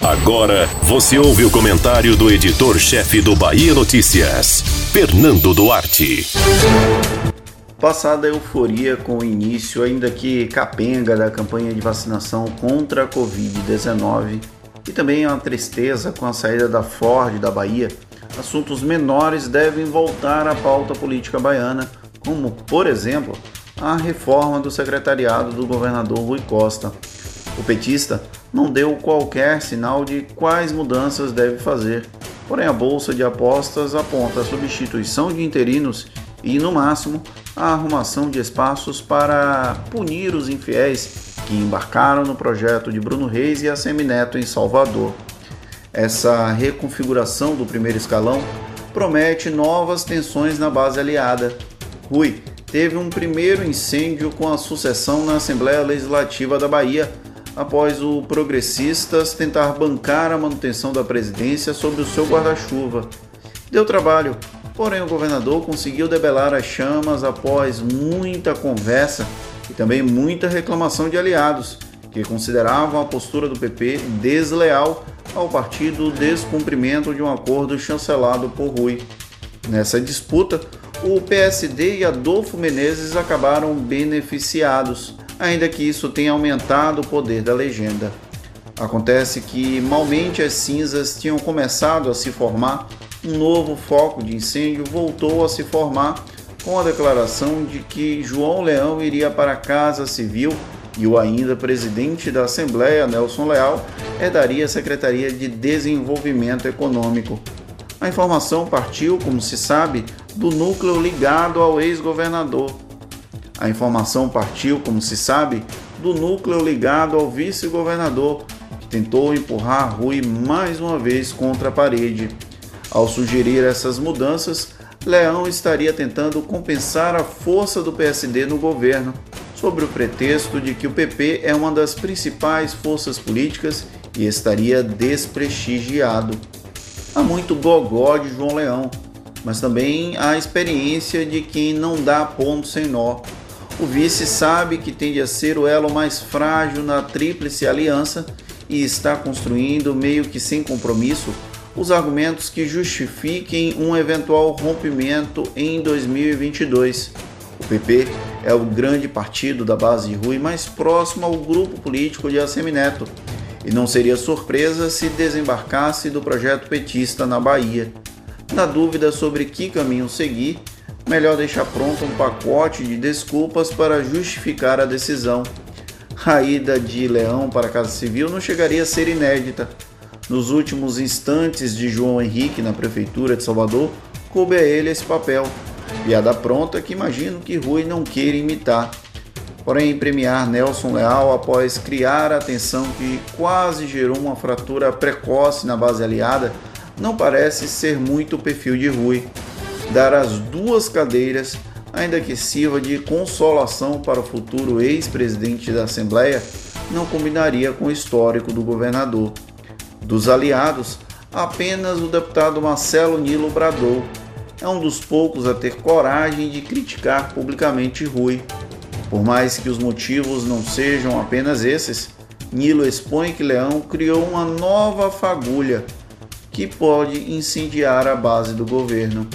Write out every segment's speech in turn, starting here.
Agora você ouve o comentário do editor-chefe do Bahia Notícias, Fernando Duarte. Passada a euforia com o início, ainda que capenga, da campanha de vacinação contra a Covid-19 e também uma tristeza com a saída da Ford da Bahia, assuntos menores devem voltar à pauta política baiana, como, por exemplo, a reforma do secretariado do governador Rui Costa. O petista não deu qualquer sinal de quais mudanças deve fazer, porém a bolsa de apostas aponta a substituição de interinos e, no máximo, a arrumação de espaços para punir os infiéis que embarcaram no projeto de Bruno Reis e a Semineto em Salvador. Essa reconfiguração do primeiro escalão promete novas tensões na base aliada. Rui teve um primeiro incêndio com a sucessão na Assembleia Legislativa da Bahia, após o Progressistas tentar bancar a manutenção da presidência sobre o seu guarda-chuva. Deu trabalho, Porém, o governador conseguiu debelar as chamas após muita conversa e também muita reclamação de aliados, que consideravam a postura do PP desleal ao partido descumprimento de um acordo chancelado por Rui. Nessa disputa, o PSD e Adolfo Menezes acabaram beneficiados, ainda que isso tenha aumentado o poder da legenda. Acontece que malmente as cinzas tinham começado a se formar um novo foco de incêndio voltou a se formar com a declaração de que João Leão iria para a Casa Civil e o ainda presidente da Assembleia, Nelson Leal, herdaria a Secretaria de Desenvolvimento Econômico. A informação partiu, como se sabe, do núcleo ligado ao ex-governador. A informação partiu, como se sabe, do núcleo ligado ao vice-governador, que tentou empurrar Rui mais uma vez contra a parede. Ao sugerir essas mudanças, Leão estaria tentando compensar a força do PSD no governo, sob o pretexto de que o PP é uma das principais forças políticas e estaria desprestigiado. Há muito gogó de João Leão, mas também há a experiência de quem não dá ponto sem nó. O vice sabe que tende a ser o elo mais frágil na tríplice aliança e está construindo, meio que sem compromisso, os argumentos que justifiquem um eventual rompimento em 2022. O PP é o grande partido da base de Rui mais próximo ao grupo político de Assemineto e não seria surpresa se desembarcasse do projeto petista na Bahia. Na dúvida sobre que caminho seguir, melhor deixar pronto um pacote de desculpas para justificar a decisão. A ida de Leão para a Casa Civil não chegaria a ser inédita nos últimos instantes de João Henrique na Prefeitura de Salvador, coube a ele esse papel. Piada pronta que imagino que Rui não queira imitar. Porém, premiar Nelson Leal após criar a tensão que quase gerou uma fratura precoce na base aliada não parece ser muito o perfil de Rui. Dar as duas cadeiras, ainda que sirva de consolação para o futuro ex-presidente da Assembleia, não combinaria com o histórico do governador. Dos aliados, apenas o deputado Marcelo Nilo bradou. É um dos poucos a ter coragem de criticar publicamente Rui. Por mais que os motivos não sejam apenas esses, Nilo expõe que Leão criou uma nova fagulha que pode incendiar a base do governo.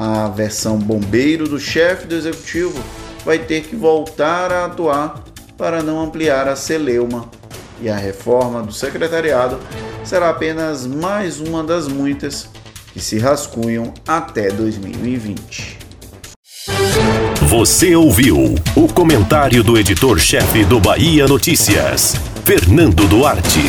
A versão bombeiro do chefe do executivo vai ter que voltar a atuar para não ampliar a celeuma. E a reforma do secretariado será apenas mais uma das muitas que se rascunham até 2020. Você ouviu o comentário do editor-chefe do Bahia Notícias, Fernando Duarte.